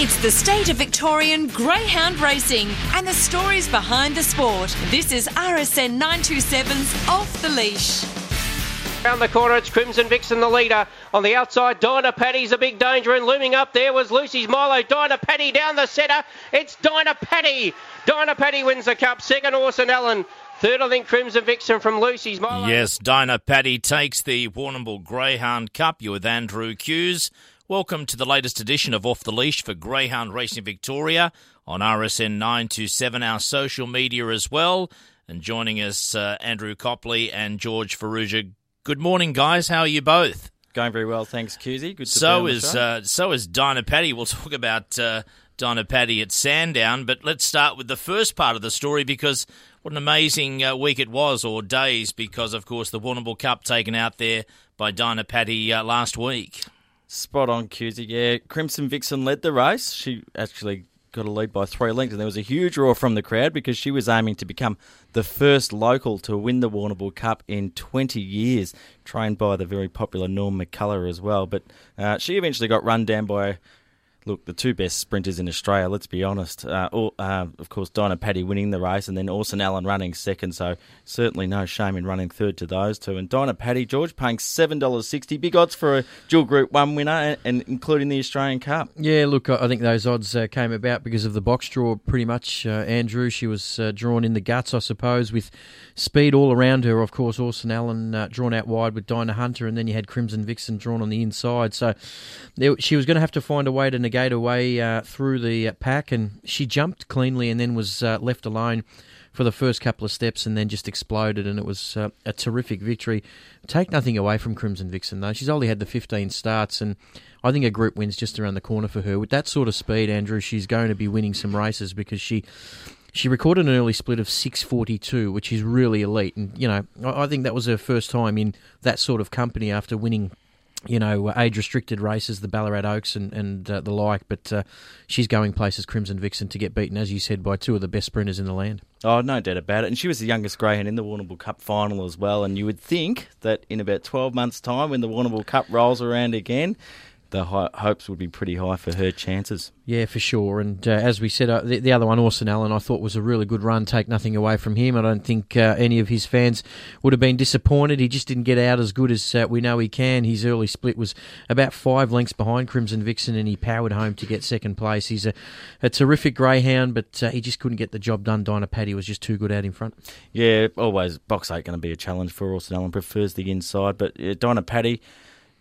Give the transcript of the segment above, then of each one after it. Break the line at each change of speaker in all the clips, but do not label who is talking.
It's the state of Victorian greyhound racing and the stories behind the sport. This is RSN 927's Off the Leash.
Around the corner, it's Crimson Vixen, the leader. On the outside, Dyna Patty's a big danger, and looming up there was Lucy's Milo. Dyna Patty down the centre. It's Dyna Patty. Dyna Patty wins the cup. Second, Orson Allen. Third, I think, Crimson Vixen from Lucy's Milo.
Yes, Dyna Patty takes the Warrnambool Greyhound Cup. You're with Andrew Hughes. Welcome to the latest edition of Off the Leash for Greyhound Racing Victoria on RSN 927, our social media as well. And joining us, uh, Andrew Copley and George Farrugia. Good morning, guys. How are you both?
Going very well, thanks, Cusy. Good to
so
be on
is uh, so is Dyna Patty. We'll talk about uh, Dyna Patty at Sandown, but let's start with the first part of the story because what an amazing uh, week it was, or days, because of course the Warrnambool Cup taken out there by Dyna Patty uh, last week.
Spot on, Cusy. Yeah, Crimson Vixen led the race. She actually got a lead by three lengths, and there was a huge roar from the crowd because she was aiming to become the first local to win the Warrnambool Cup in 20 years, trained by the very popular Norm McCullough as well. But uh, she eventually got run down by. Look, the two best sprinters in Australia, let's be honest. Uh, or, uh, of course, Dyna Patty winning the race and then Orson Allen running second, so certainly no shame in running third to those two. And Dyna Patty, George, paying $7.60. Big odds for a dual Group 1 winner, and, and including the Australian Cup.
Yeah, look, I think those odds uh, came about because of the box draw, pretty much. Uh, Andrew, she was uh, drawn in the guts, I suppose, with speed all around her. Of course, Orson Allen uh, drawn out wide with Dinah Hunter, and then you had Crimson Vixen drawn on the inside. So there, she was going to have to find a way to negate her way uh, through the pack, and she jumped cleanly and then was uh, left alone for the first couple of steps and then just exploded, and it was uh, a terrific victory. Take nothing away from Crimson Vixen, though. She's only had the 15 starts, and I think a group win's just around the corner for her. With that sort of speed, Andrew, she's going to be winning some races because she. She recorded an early split of 642, which is really elite. And, you know, I I think that was her first time in that sort of company after winning you know, age restricted races, the Ballarat Oaks and, and uh, the like, but uh, she's going places, Crimson Vixen, to get beaten, as you said, by two of the best sprinters in the land.
Oh, no doubt about it. And she was the youngest greyhound in the Warrnambool Cup final as well. And you would think that in about 12 months' time, when the Warrnambool Cup rolls around again, the hi- hopes would be pretty high for her chances.
Yeah, for sure. And uh, as we said, uh, the, the other one, Orson Allen, I thought was a really good run. Take nothing away from him. I don't think uh, any of his fans would have been disappointed. He just didn't get out as good as uh, we know he can. His early split was about five lengths behind Crimson Vixen, and he powered home to get second place. He's a, a terrific greyhound, but uh, he just couldn't get the job done. Dyna Patty was just too good out in front.
Yeah, always box eight going to be a challenge for Orson Allen. Prefers the inside, but uh, Dyna Patty,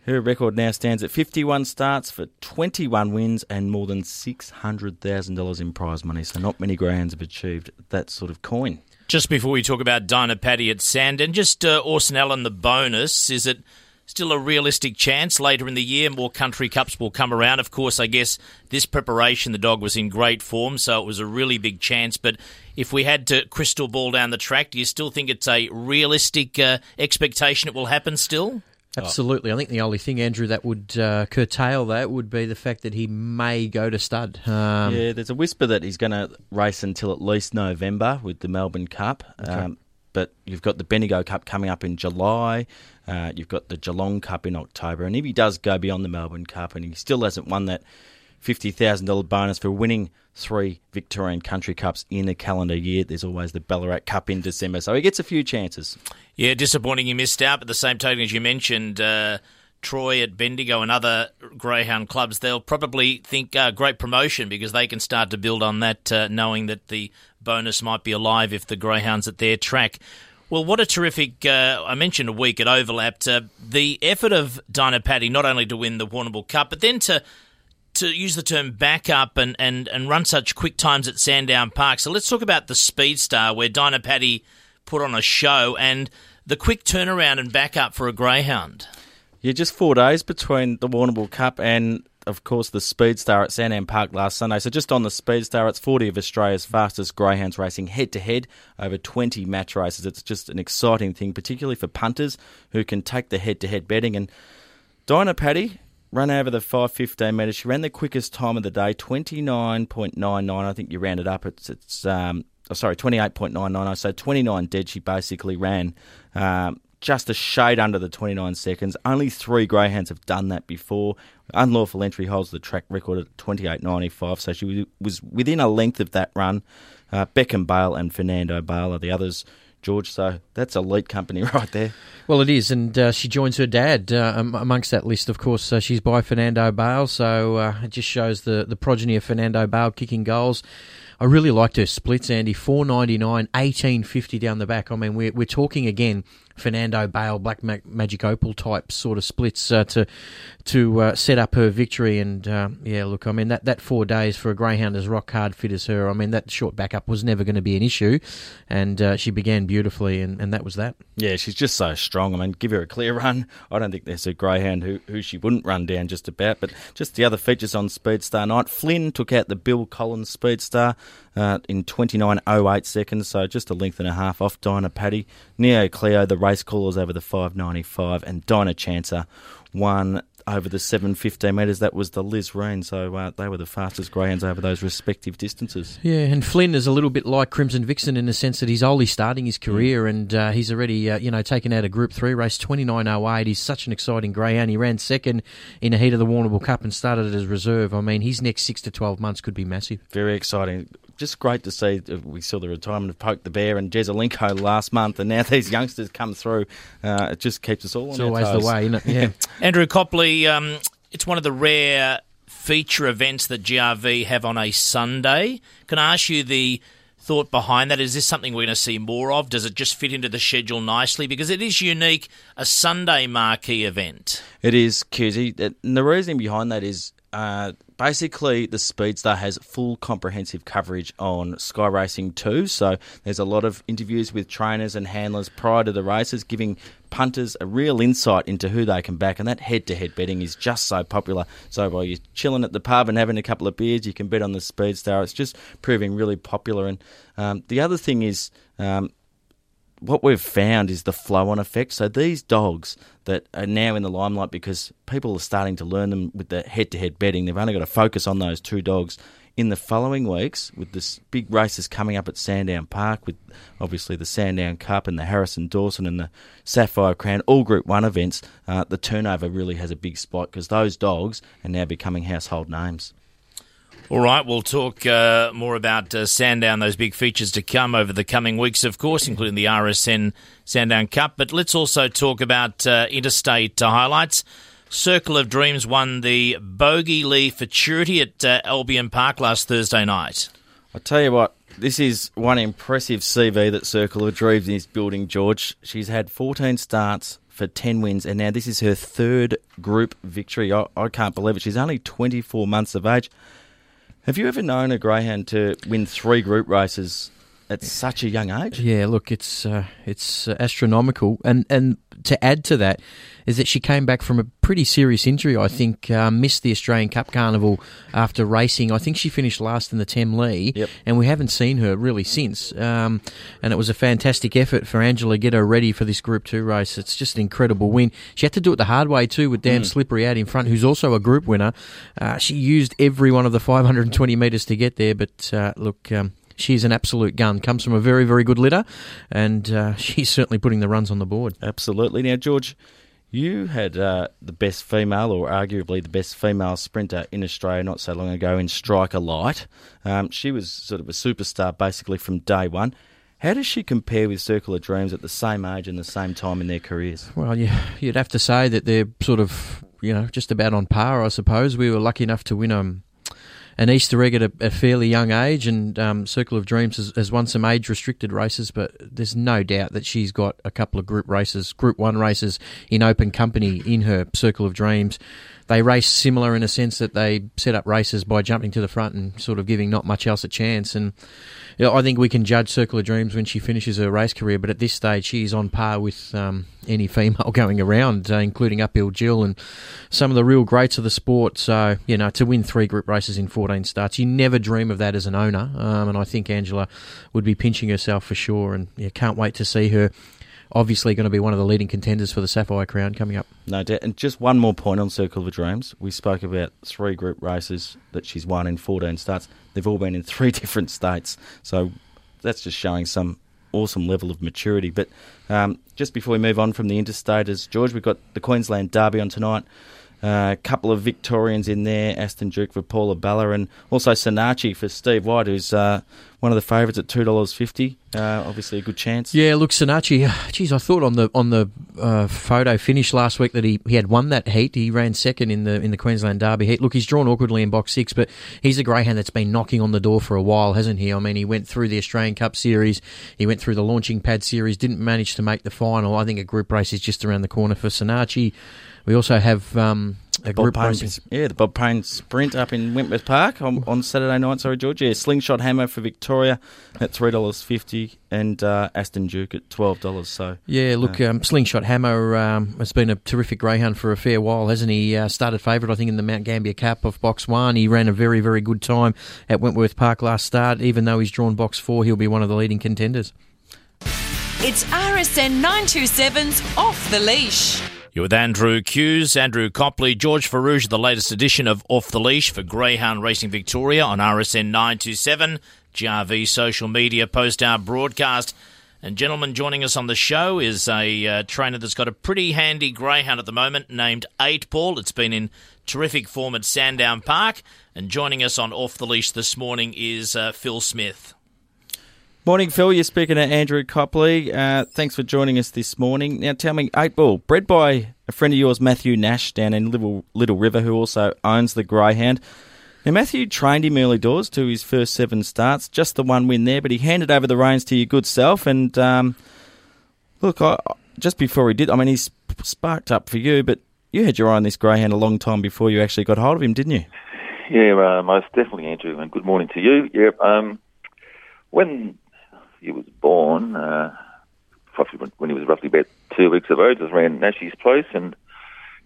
her record now stands at 51 starts for 21 wins and more than $600,000 in prize money. So not many grands have achieved that sort of coin.
Just before we talk about Dyna Patty at Sandown, just uh, Orson Allen, the bonus, is it still a realistic chance later in the year more country cups will come around? Of course, I guess this preparation, the dog was in great form, so it was a really big chance. But if we had to crystal ball down the track, do you still think it's a realistic uh, expectation it will happen still?
Absolutely. I think the only thing, Andrew, that would uh, curtail that would be the fact that he may go to stud. Um,
yeah, there's a whisper that he's going to race until at least November with the Melbourne Cup. Um, but you've got the Bendigo Cup coming up in July. Uh, you've got the Geelong Cup in October. And if he does go beyond the Melbourne Cup and he still hasn't won that $50,000 bonus for winning three Victorian Country Cups in a calendar year, there's always the Ballarat Cup in December. So he gets a few chances.
Yeah, disappointing he missed out. But the same token, as you mentioned, uh, Troy at Bendigo and other greyhound clubs, they'll probably think uh, great promotion because they can start to build on that, uh, knowing that the bonus might be alive if the greyhounds at their track. Well, what a terrific! Uh, I mentioned a week it overlapped. Uh, the effort of Dyna Patty not only to win the Warrnambool Cup, but then to to use the term backup and, and, and run such quick times at Sandown Park. So let's talk about the Speed Star, where Dyna Patty put on a show and the quick turnaround and backup for a greyhound.
Yeah, just four days between the Warrnambool Cup and, of course, the Speed Star at Sandown Park last Sunday. So just on the Speed Star, it's 40 of Australia's fastest greyhounds racing head to head over 20 match races. It's just an exciting thing, particularly for punters who can take the head to head betting. And Dyna Patty ran over the 515 metres. She ran the quickest time of the day, 29.99. I think you rounded up. It's, it's um, oh, sorry, 28.99. So 29 dead she basically ran. Um, just a shade under the 29 seconds. Only three greyhounds have done that before. Unlawful entry holds the track record at 28.95, so she was within a length of that run. Uh, Beckham Bale and Fernando Bale are the others. George. So that's a elite company right there.
Well, it is, and uh, she joins her dad uh, amongst that list. Of course, uh, she's by Fernando Bale, so uh, it just shows the the progeny of Fernando Bale kicking goals. I really liked her splits, Andy. Four ninety nine, eighteen fifty down the back. I mean, we're we're talking again Fernando Bale, Black Magic Opal type sort of splits uh, to to uh, set up her victory. And uh, yeah, look, I mean that, that four days for a greyhound as rock hard fit as her. I mean that short backup was never going to be an issue, and uh, she began beautifully, and, and that was that.
Yeah, she's just so strong. I mean, give her a clear run. I don't think there's a greyhound who who she wouldn't run down just about. But just the other features on Speedstar night, Flynn took out the Bill Collins Speedstar uh, in 29.08 seconds, so just a length and a half off Dyna Patty. Neo Cleo, the race callers over the 5.95, and Dinah Chancer won over the 715 metres. That was the Liz Reen, so uh, they were the fastest greyhounds over those respective distances.
Yeah, and Flynn is a little bit like Crimson Vixen in the sense that he's only starting his career mm. and uh, he's already, uh, you know, taken out a Group 3 race, 29.08. He's such an exciting greyhound. He ran second in the heat of the Warrnambool Cup and started as reserve. I mean, his next 6 to 12 months could be massive.
Very exciting just great to see. We saw the retirement of Poke the Bear and Jesselinko last month, and now these youngsters come through. Uh, it just keeps us all on our toes.
it's
on
always
the
way, isn't it? Yeah.
Andrew Copley, um, it's one of the rare feature events that GRV have on a Sunday. Can I ask you the thought behind that? Is this something we're going to see more of? Does it just fit into the schedule nicely? Because it is unique, a Sunday marquee event.
It is, Cusy. And the reasoning behind that is uh, basically the Speedstar has full comprehensive coverage on Sky Racing 2. So there's a lot of interviews with trainers and handlers prior to the races, giving punters a real insight into who they can back. And that head to head betting is just so popular. So while you're chilling at the pub and having a couple of beers, you can bet on the Speedstar. It's just proving really popular. And um, the other thing is, um, what we've found is the flow on effect. So these dogs that are now in the limelight because people are starting to learn them with the head to head betting, they've only got to focus on those two dogs. In the following weeks, with this big races coming up at Sandown Park, with obviously the Sandown Cup and the Harrison Dawson and the Sapphire Crown, all Group 1 events, uh, the turnover really has a big spike because those dogs are now becoming household names.
All right, we'll talk uh, more about uh, Sandown, those big features to come over the coming weeks, of course, including the RSN Sandown Cup. But let's also talk about uh, interstate highlights. Circle of Dreams won the Bogey Lee Futurity at uh, Albion Park last Thursday night.
I tell you what, this is one impressive CV that Circle of Dreams is building, George. She's had 14 starts for 10 wins, and now this is her third group victory. I, I can't believe it. She's only 24 months of age. Have you ever known a greyhound to win three group races at such a young age?
Yeah, look, it's uh, it's uh, astronomical, and and to add to that, is that she came back from a pretty serious injury. I think uh, missed the Australian Cup Carnival after racing. I think she finished last in the Temlee,
yep.
and we haven't seen her really since. Um, and it was a fantastic effort for Angela to get her ready for this Group Two race. It's just an incredible win. She had to do it the hard way too, with Dan mm. Slippery out in front, who's also a Group winner. Uh, she used every one of the 520 metres to get there, but uh, look. Um, she's an absolute gun. Comes from a very, very good litter, and uh, she's certainly putting the runs on the board.
Absolutely. Now, George, you had uh, the best female, or arguably the best female sprinter in Australia not so long ago in Striker Light. Um, she was sort of a superstar basically from day one. How does she compare with Circle of Dreams at the same age and the same time in their careers?
Well, yeah, you'd have to say that they're sort of, you know, just about on par, I suppose. We were lucky enough to win um, an Easter egg at a, a fairly young age, and um, Circle of Dreams has, has, won some age restricted races, but there's no doubt that she's got a couple of group races, Group 1 races in open company in her Circle of Dreams they race similar in a sense that they set up races by jumping to the front and sort of giving not much else a chance. And you know, I think we can judge Circle of Dreams when she finishes her race career, but at this stage she's on par with um, any female going around, uh, including Uphill Jill and some of the real greats of the sport. So you know, to win three group races in 14 starts, you never dream of that as an owner. Um, and I think Angela would be pinching herself for sure, and yeah, can't wait to see her obviously going to be one of the leading contenders for the Sapphire Crown coming up.
No doubt. And just one more point on Circle of Dreams. We spoke about three group races that she's won in 14 starts. They've all been in three different states. So that's just showing some awesome level of maturity. But um, just before we move on from the interstaters, George, we've got the Queensland Derby on tonight. Uh, a couple of Victorians in there, Aston Duke for Paula Bella, and also Sanachi for Steve White, who's uh, one of the favourites at two dollars fifty. Uh, obviously, a good chance.
Yeah, look, Sanachi. Geez, I thought on the on the uh, photo finish last week that he, he had won that heat. He ran second in the in the Queensland Derby heat. Look, he's drawn awkwardly in box six, but he's a greyhound that's been knocking on the door for a while, hasn't he? I mean, he went through the Australian Cup Series, he went through the Launching Pad Series, didn't manage to make the final. I think a group race is just around the corner for Sanachi. We also have um, a
Bob
group
Payne,
racing.
yeah, the Bob Payne Sprint up in Wentworth Park on, on Saturday night. Sorry, George. Yeah, Slingshot Hammer for Victoria at three dollars fifty, and uh, Aston Duke at twelve dollars. So
Yeah, look, um, Slingshot Hammer um, has been a terrific greyhound for a fair while, hasn't he? Uh, started favourite, I think, in the Mount Gambier Cup of Box One. He ran a very, very good time at Wentworth Park last start. Even though he's drawn Box Four, he'll be one of the leading contenders.
It's RSN 927's Off the Leash.
You're with Andrew Hughes, Andrew Copley, George Farrugia, the latest edition of Off the Leash for Greyhound Racing Victoria on RSN 927, GRV social media post our broadcast. And gentlemen, joining us on the show is a uh, trainer that's got a pretty handy greyhound at the moment named Eight Ball. It's been in terrific form at Sandown Park. And joining us on Off the Leash this morning is uh, Phil Smith.
Morning, Phil. You're speaking to Andrew Copley. Uh, thanks for joining us this morning. Now, tell me, Eight Ball, bred by a friend of yours, Matthew Nash, down in Little, Little River, who also owns the Greyhound. Now, Matthew trained him early doors to his first seven starts, just the one win there, but he handed over the reins to your good self. And um, look, I, just before he did, I mean, he's sparked up for you, but you had your eye on this Greyhound a long time before you actually got hold of him, didn't you?
Yeah, uh, most definitely, Andrew, and good morning to you. Yeah, um, when he was born, uh, when- he was roughly about two weeks of age, I around Nash's place, and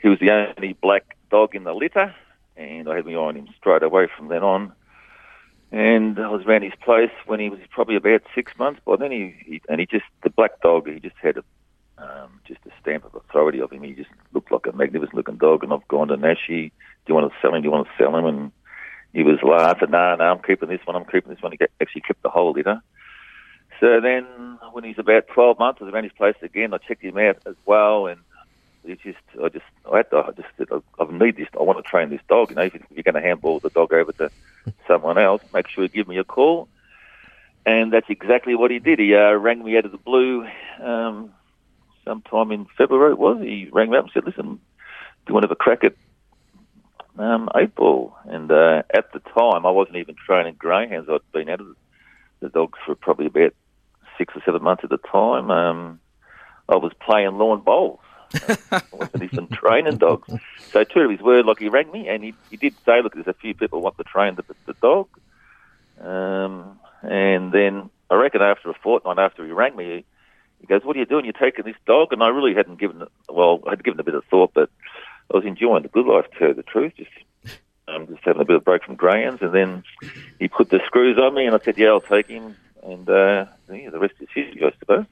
he was the only black dog in the litter, and I had my eye on him straight away from then on. And I was around his place when he was probably about six months. By then, he, he and he just the black dog. He just had a um, just a stamp of authority of him. He just looked like a magnificent looking dog. And I've gone to Nashi. Do you want to sell him? Do you want to sell him? And he was laughing. No, no, I'm keeping this one. I'm keeping this one. He actually kept the whole litter. So then, when he's about 12 months, I was around his place again. I checked him out as well, and he just, I just, I had to, I just said, I, I need this. I want to train this dog. You know, if you're going to handball the dog over to someone else, make sure you give me a call. And that's exactly what he did. He uh, rang me out of the blue um, sometime in February. It was he rang me up and said, "Listen, do you want to have a crack at um, eight ball?" And uh, at the time, I wasn't even training greyhounds. I'd been out of the dogs for probably about six or seven months at the time. Um, I was playing lawn bowls. I wasn't even training dogs. So true to his word, like he rang me and he, he did say, look, there's a few people want to train the, the dog. Um, and then I reckon after a fortnight after he rang me, he, goes, what are you doing? You're taking this dog? And I really hadn't given it, well, I'd given it a bit of thought, but I was enjoying the good life, to tell the truth, just um, just having a bit of break from greyhounds. And then he put the screws on me and I said, yeah, I'll take him. And uh, yeah, the rest is history, I suppose.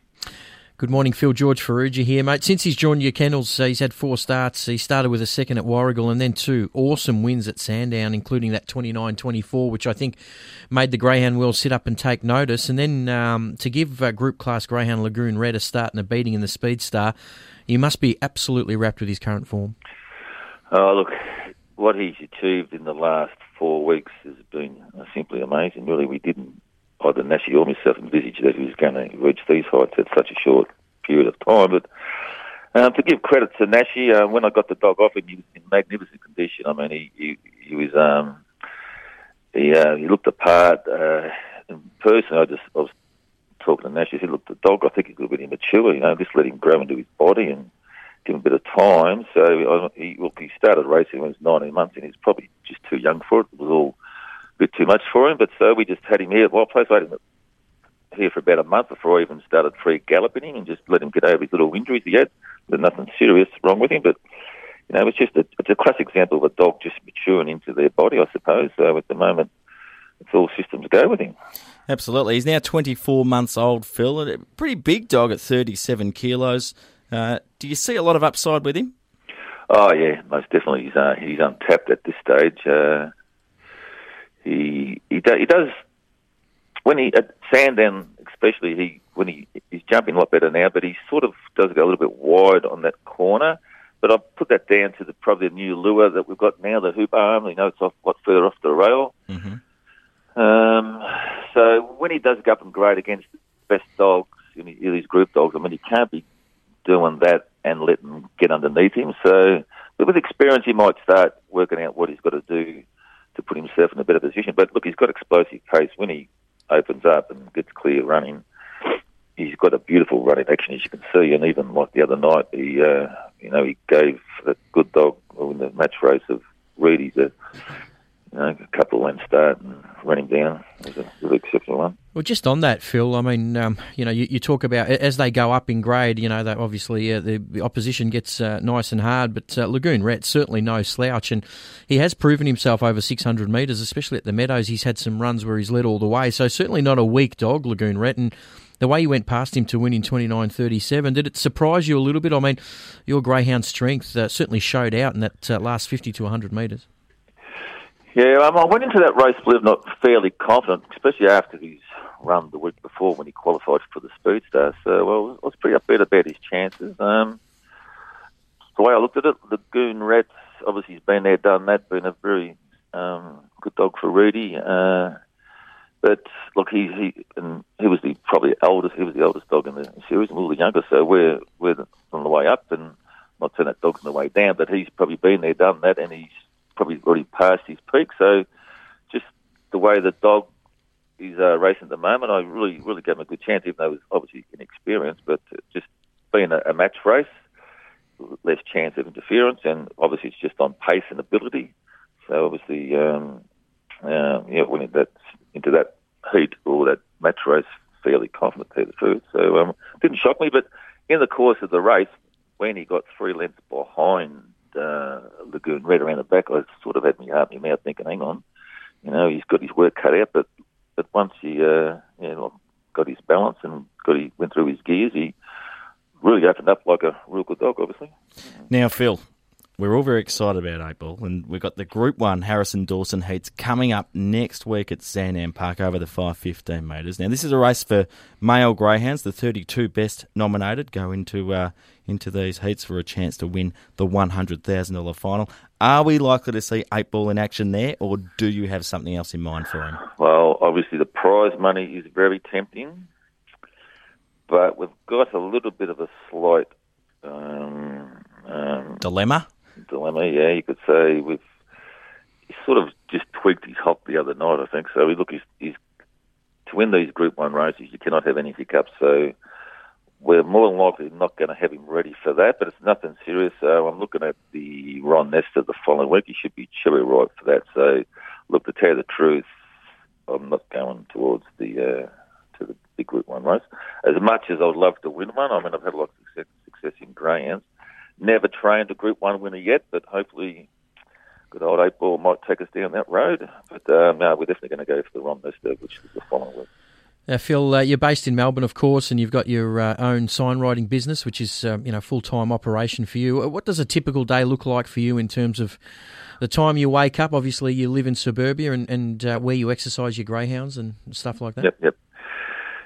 Good morning, Phil. George Farrugia here, mate. Since he's joined your kennels, he's had four starts. He started with a second at Warragul and then two awesome wins at Sandown, including that 29-24, which I think made the Greyhound world sit up and take notice. And then um, to give uh, Group Class Greyhound Lagoon Red a start and a beating in the Speed Star, you must be absolutely wrapped with his current form.
Oh, look, what he's achieved in the last four weeks has been simply amazing. Really, we didn't, either Nashi or myself, envisage that he was going to reach these heights at such a short period of time. But um, to give credit to Nashi, uh, when I got the dog off him, he was in magnificent condition. I mean, he he, he was um, he uh, he looked apart. Uh, in person, I just I was talking to Nashi. He said, "Look, the dog, I think he's a little bit immature. You know, just let him grow into his body and." give him a bit of time. So uh, he, look, he started racing when he was 19 months, and he's probably just too young for it. It was all bit too much for him. But so we just had him here at Wild Place. I had him here for about a month before I even started free galloping him, and just let him get over his little injuries he had. There's nothing serious wrong with him, but you know, it's just a, it's a classic example of a dog just maturing into their body, I suppose. So at the moment, it's all systems go with him.
Absolutely. He's now 24 months old, Phil. A pretty big dog at 37 kilos. Uh, do you see a lot of upside with him?
Oh yeah, most definitely. He's uh, he's untapped at this stage. Uh, he he, do, he does when he at Sandown, especially he when he he's jumping a lot better now, but he sort of does go a little bit wide on that corner. but I put that down to the probably the new lure that we've got now, the hoop arm. You know, it's off, a lot further off the rail.
Mm-hmm.
Um, so when he does go up and grade against best dogs, you know, these group dogs, I mean, he can't be doing that and let them get underneath him. So but with experience, he might start working out what he's got to do to put himself in a better position. But look, he's got explosive pace when he opens up and gets clear running. He's got a beautiful running action, as you can see. And even like the other night, he, uh, you know, he gave a good dog in the match race of Reedy a, you know, a couple of length start and run him down. Was a really exceptional one.
Well, just on that, Phil. I mean, um, you know, you, you, talk about as they go up in grade. You know, obviously uh, the, the, opposition gets uh, nice and hard, but uh, Lagoon Red certainly no slouch, and he has proven himself over 600 metres, especially at the Meadows. He's had some runs where he's led all the way, so certainly not a weak dog, Lagoon Red, and the way you went past him to win in 29.37, did it surprise you a little bit? I mean, your greyhound strength uh, certainly showed out in that uh, last 50 to 100 metres.
Yeah, um, I went into that race, believe not, fairly confident, especially after his run the week before when he qualified for the Speedstar. So, well, I was pretty upbeat about his chances. Um, the way I looked at it, Lagoon Red, obviously he's been there, done that, been a very um, good dog for Rudy. Uh, but look, he he and he was the probably eldest. He was the eldest dog in the series, and we were the youngest. So we're we're on the way up, and not saying that dog's on the way down, but he's probably been there, done that, and he's probably already passed his peak. So just the way the dog is uh, racing at the moment, I really really gave him a good chance, even though he was obviously inexperienced. But just being a, a match race, less chance of interference, and obviously it's just on pace and ability. So obviously, um, uh, yeah, when that's into that heat or that match race fairly confident, to the truth. So um, didn't shock me, but in the course of the race, when he got three lengths behind uh, Lagoon right around the back, I sort of had me heart in my mouth thinking, hang on, you know, he's got his work cut out, but but once he uh, you know, got his balance and got he went through his gears, he really opened up like a real good dog, obviously.
Now, Phil, we're all very excited about eight ball, and we've got the Group One Harrison Dawson heats coming up next week at Sandown Park over the five fifteen metres. Now, this is a race for male greyhounds. The thirty two best nominated go into uh, into these heats for a chance to win the one hundred thousand dollar final. Are we likely to see eight ball in action there, or do you have something else in mind for him?
Well, obviously the prize money is very tempting, but we've got a little bit of a slight um, um,
dilemma
dilemma. Yeah, you could say we've he sort of just tweaked his hop the other night. I think so. Look, he's, he's to win these Group One races, you cannot have any hiccups. So we're more than likely not going to have him ready for that. But it's nothing serious. So I'm looking at the Ron Nesta the following week. He should be cherry ripe for that. So look, to tell you the truth, I'm not going towards the uh, to the big Group One race as much as I would love to win one. I mean, I've had a lot of success, success in greyhounds never trained a Group One winner yet, but hopefully, good old eight ball might take us down that road. But um, no, we're definitely going to go for the Ron Nesta, which is the following week.
Uh, Phil, uh, you're based in Melbourne, of course, and you've got your uh, own signwriting business, which is um, you know full time operation for you. What does a typical day look like for you in terms of the time you wake up? Obviously, you live in suburbia, and, and uh, where you exercise your greyhounds and stuff like that.
Yep, yep.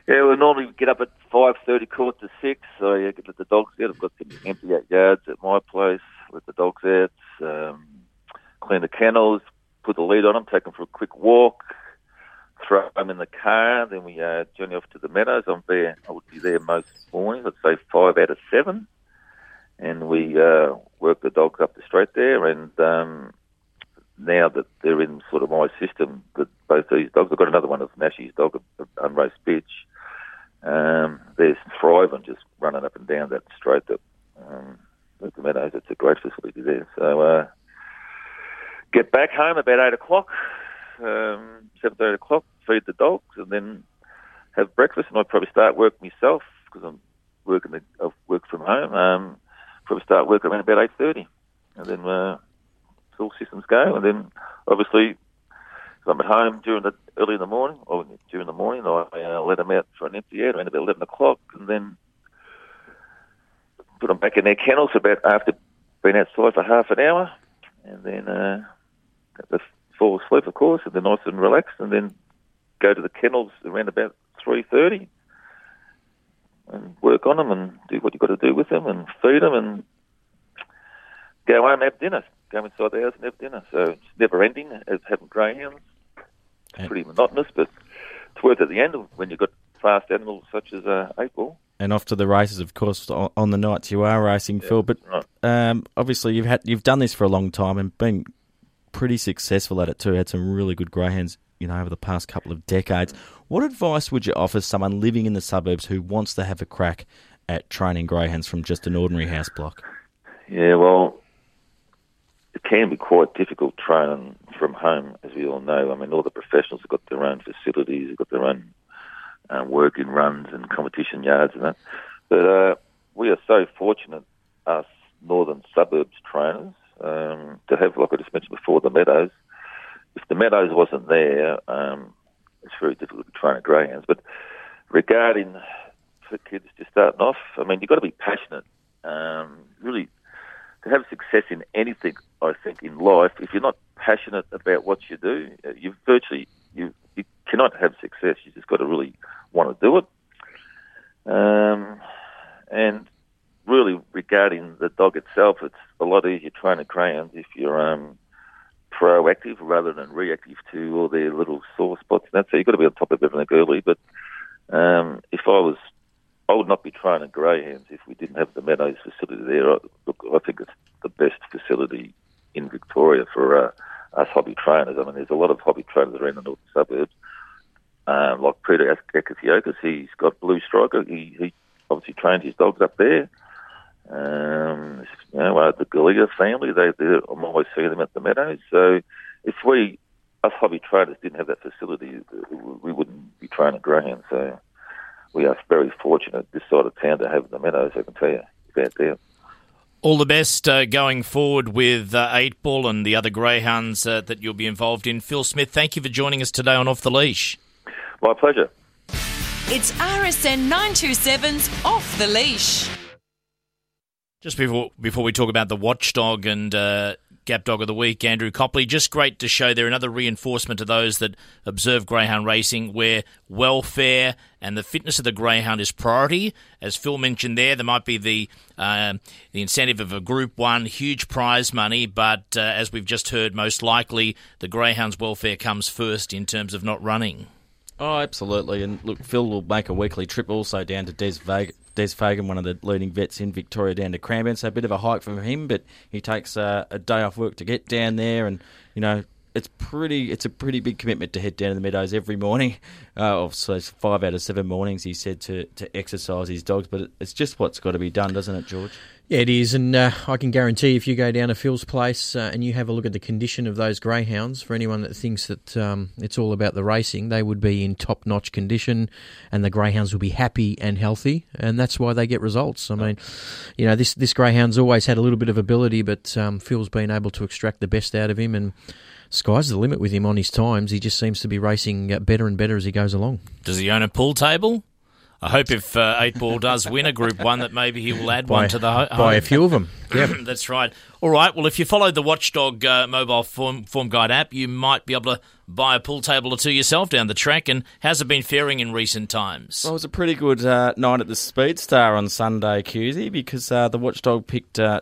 Yeah, we normally get up at five thirty, quarter to six. So yeah, let the dogs out. I've got some empty out yards at my place. Let the dogs out. Um, clean the kennels. Put the lead on them. Take them for a quick walk. Throw them in the car. Then we uh, journey off to the meadows. I'm there. I would be there most mornings. I'd say five out of seven. And we uh, work the dogs up the straight there. And um, now that they're in sort of my system, that both these dogs, I've got another one of Nashi's dog, unraced bitch um, there's thriving just running up and down that straight that um, at the Meadows. It's a great facility there. So uh, get back home about eight o'clock, um, seven thirty o'clock, feed the dogs, and then have breakfast. And I'd probably start work myself because I'm working. The, I work from home. Um, probably start work around about eight thirty, and then uh, all systems go. And then obviously if I'm at home during the early in the morning or during the morning, I uh, let them out for an empty out around about eleven o'clock, and then put them back in their kennels about after being outside for half an hour, and then uh, fall asleep, of course, and then nice and relaxed, and then go to the kennels around about three thirty, and work on them and do what you've got to do with them, and feed them, and go home and have dinner. Go inside the house and have dinner. So it's never ending. As having greyhounds, it's
And-
pretty monotonous, but it's worth at the end when you've got fast animals such as uh, eight ball.
and off to the races, of course, on, the nights you are racing, Phil. But
right.
um, obviously, you've had you've done this for a long time and been pretty successful at it too. Had some really good greyhounds, you know, over the past couple of decades. What advice would you offer someone living in the suburbs who wants to have a crack at training greyhounds from just an ordinary house block?
Yeah, well, it can be quite difficult training from home, as we all know. I mean, all the professionals have got their own facilities, have got their own um, working runs and competition yards and that. But uh, we are so fortunate, us northern suburbs trainers, um, to have, like I just mentioned before, the meadows. If the meadows wasn't there, um, it's very difficult to train greyhounds. But regarding for kids just starting off, I mean, you've got to be passionate. Um, really, to have success in anything, I think, in life, if you're not passionate about what you do, uh, you virtually you you cannot have success. You just got to really want to do it. Um, and really, regarding the dog itself, it's a lot easier training greyhounds if you're um, proactive rather than reactive to all their little sore spots. And that so you've got to be on top of everything early. But um, if I was I would not be training greyhounds if we didn't have the Meadows facility there. I, look, I think it's the best facility in Victoria for uh, us hobby trainers. I mean, there's a lot of hobby trainers around the northern suburbs, um, like Peter Akatiokas. He's got Blue Striker. He, he obviously trained his dogs up there. Um, you know, uh, the Gallia family, they, they're, I'm always seeing them at the Meadows. So if we, us hobby traders, didn't have that facility, we wouldn't be training greyhounds. So we are very fortunate this side of town to have the meadows. I can tell you, without doubt.
All the best uh, going forward with uh, Eight Ball and the other greyhounds uh, that you'll be involved in. Phil Smith, thank you for joining us today on Off the Leash.
My pleasure.
It's RSN 927's Off the Leash.
Just before before we talk about the watchdog and uh, Gap Dog of the Week, Andrew Copley, just great to show there another reinforcement to those that observe greyhound racing where welfare and the fitness of the greyhound is priority. As Phil mentioned there, there might be the uh, the incentive of a Group One huge prize money, but uh, as we've just heard, most likely the greyhound's welfare comes first in terms of not running.
Oh, absolutely. And look, Phil will make a weekly trip also down to Des, Des Fagan, one of the leading vets in Victoria, down to Cranbourne. So a bit of a hike from him, but he takes uh, a day off work to get down there. And, you know, it's pretty. It's a pretty big commitment to head down to the meadows every morning. Uh, so it's five out of seven mornings, he said, to, to exercise his dogs. But it's just what's got to be done, doesn't it, George?
Yeah, it is, and uh, I can guarantee if you go down to Phil's place uh, and you have a look at the condition of those greyhounds, for anyone that thinks that um, it's all about the racing, they would be in top-notch condition, and the greyhounds will be happy and healthy, and that's why they get results. I mean, you know, this this greyhound's always had a little bit of ability, but um, Phil's been able to extract the best out of him, and sky's the limit with him on his times. He just seems to be racing uh, better and better as he goes along.
Does he own a pool table? I hope if uh, Eight Ball does win a Group One, that maybe he will add one to the ho-
by a few of them. Yeah.
That's right. All right. Well, if you follow the Watchdog uh, mobile form, form guide app, you might be able to buy a pool table or two yourself down the track. And how's it been faring in recent times?
Well, it was a pretty good uh, night at the Speed Star on Sunday, Cusey, because uh, the Watchdog picked uh,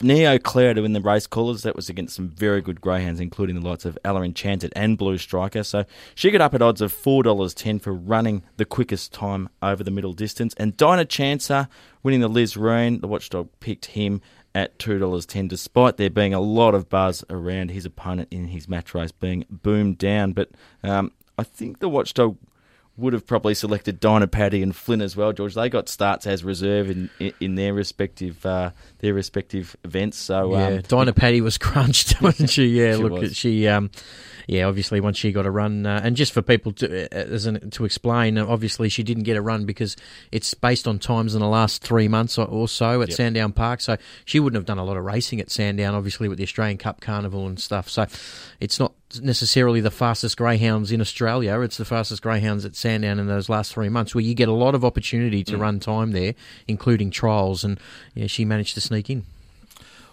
Neo Claire to win the race callers. That was against some very good greyhounds, including the likes of Ella Enchanted and Blue Striker. So she got up at odds of $4.10 for running the quickest time over the middle distance. And Dinah Chancer winning the Liz Reen. The Watchdog picked him at $2.10, despite there being a lot of buzz around his opponent in his match race being boomed down. But um, I think the Watchdog would have probably selected Dyna Patty and Flynn as well, George. They got starts as reserve in in, in their respective uh, their respective events. So
Yeah,
um,
Dyna Patty was crunched, wasn't she? Yeah,
She
look,
was.
she, um, yeah, obviously once she got a run, uh, and just for people to uh, as an, to explain, uh, obviously she didn't get a run because it's based on times in the last three months or, or so at
Yep.
Sandown Park. So she wouldn't have done a lot of racing at Sandown, obviously with the Australian Cup Carnival and stuff. So it's not necessarily the fastest greyhounds in Australia. It's the fastest greyhounds at Sandown in those last three months, where you get a lot of opportunity
Mm.
to run time there, including trials, and yeah, she managed to sneak in.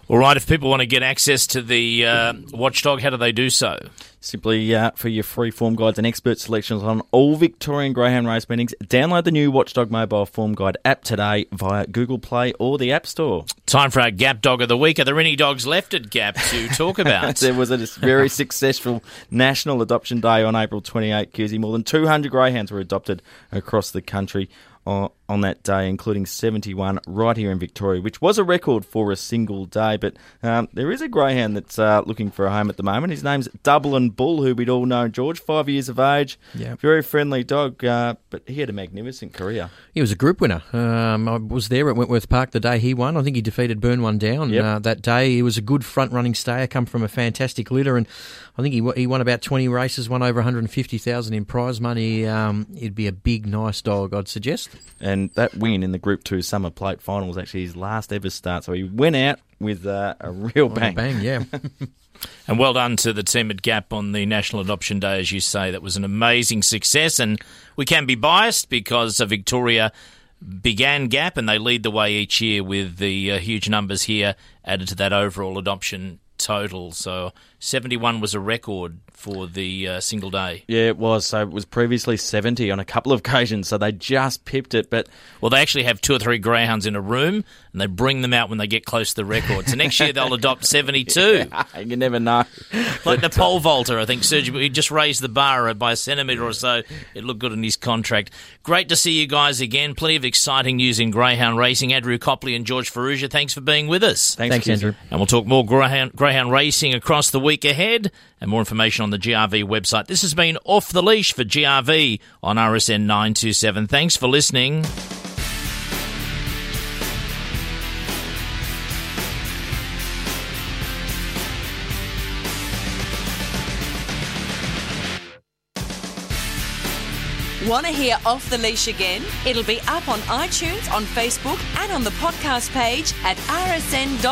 All right, if people want to get access to the uh, Watchdog, how do they do so?
Simply uh, for your free form guides and expert selections on all Victorian Greyhound race meetings, download the new Watchdog mobile form guide app today via Google Play or the App Store.
Time for our Gap Dog of the Week. Are there any dogs left at Gap to talk about?
there was a very successful National Adoption Day on April 28, Cusey. More than 200 greyhounds were adopted across the country on, on that day, including 71 right here in Victoria, which was a record for a single day. But um, there is a greyhound that's uh, looking for a home at the moment. His name's Dublin Bull, who we'd all know. George, five years of age,
Yeah.
very friendly dog, uh, but he had a magnificent career.
He was a group winner. Um, I was there at Wentworth Park the day he won. I think he defeated Burn One down
Yep.
uh, that day. He was a good front running stayer, come from a fantastic litter, and I think he he won about twenty races, won over one hundred and fifty thousand in prize money. Um, he'd be a big, nice dog, I'd suggest.
And that win in the Group 2 Summer Plate final was actually his last ever start. So he went out with uh, a real bang.
Bang, yeah.
And well done to the team at Gap on the National Adoption Day, as you say. That was an amazing success. And we can be biased because uh, Victoria began Gap and they lead the way each year with the uh, huge numbers here added to that overall adoption total. So 71 was a record for the uh, single day.
Yeah, it was. So it was previously 70 on a couple of occasions. So they just pipped it. But
Well, they actually have two or three greyhounds in a room and they bring them out when they get close to the record. So next year they'll adopt 72.
you never know.
Like the pole vaulter, I think Sergio, he just raised the bar by a centimetre or so. It looked good in his contract. Great to see you guys again. Plenty of exciting news in greyhound racing. Andrew Copley and George Farrugia, thanks for being with us.
Thanks,
Thanks, Andrew.
And we'll talk more greyhound, greyhound racing across the week ahead and more information on the GRV website. This has been Off the Leash for GRV on RSN 927. Thanks for listening.
Want to hear Off the Leash again? It'll be up on iTunes, on Facebook, and on the podcast page at rsn.net.au.